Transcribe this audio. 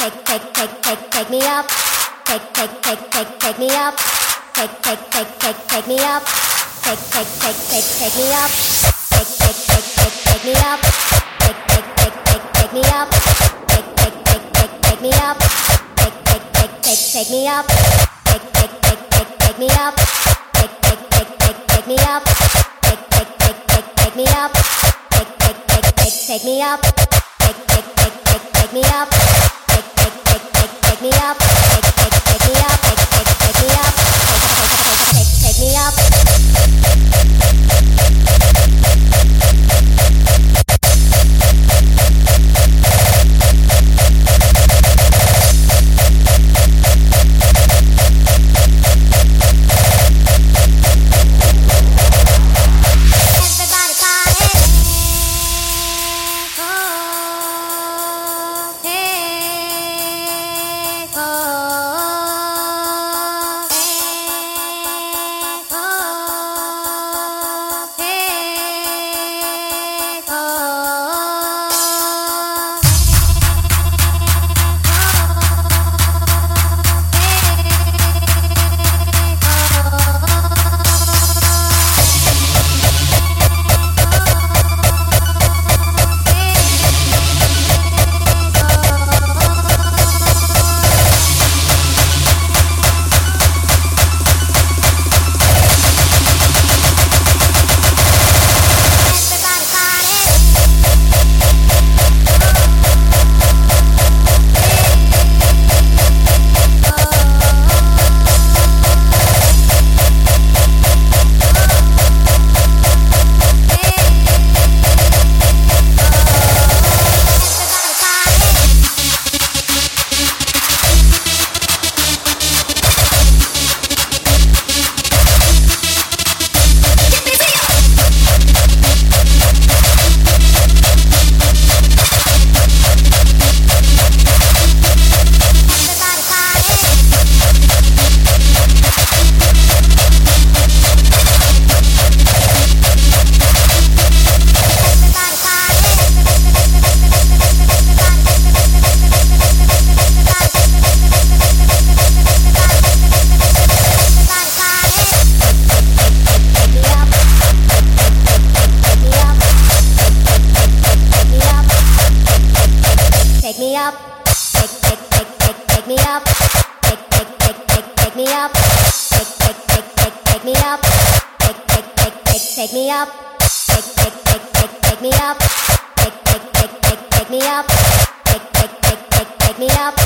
take, take, take, take, take me up. Take, take, take, take, take me up. Take, take, take, take, take me up. Take, take, take, take, take me up. Take, take, take, take, take me up. Take, take, take, take, take me up. Take, take, take, take, take me up. Take, take, take, take, take me up. Take, take, take, take, take me up. Take, take, take, take, take me up. Take, take, take, take, take me up. Take, take, take, take, take me up. Take, take, take, take, take me up. me up. Pick, pick, pick, pick, pick me up. Pick, pick, pick, pick, pick me up. Pick, pick, pick, pick, pick me up. Pick, pick, pick, pick, pick me up. Pick, pick, pick, pick, pick me up. Pick, pick, pick, pick, pick me up. Pick, pick, pick, pick, pick me up.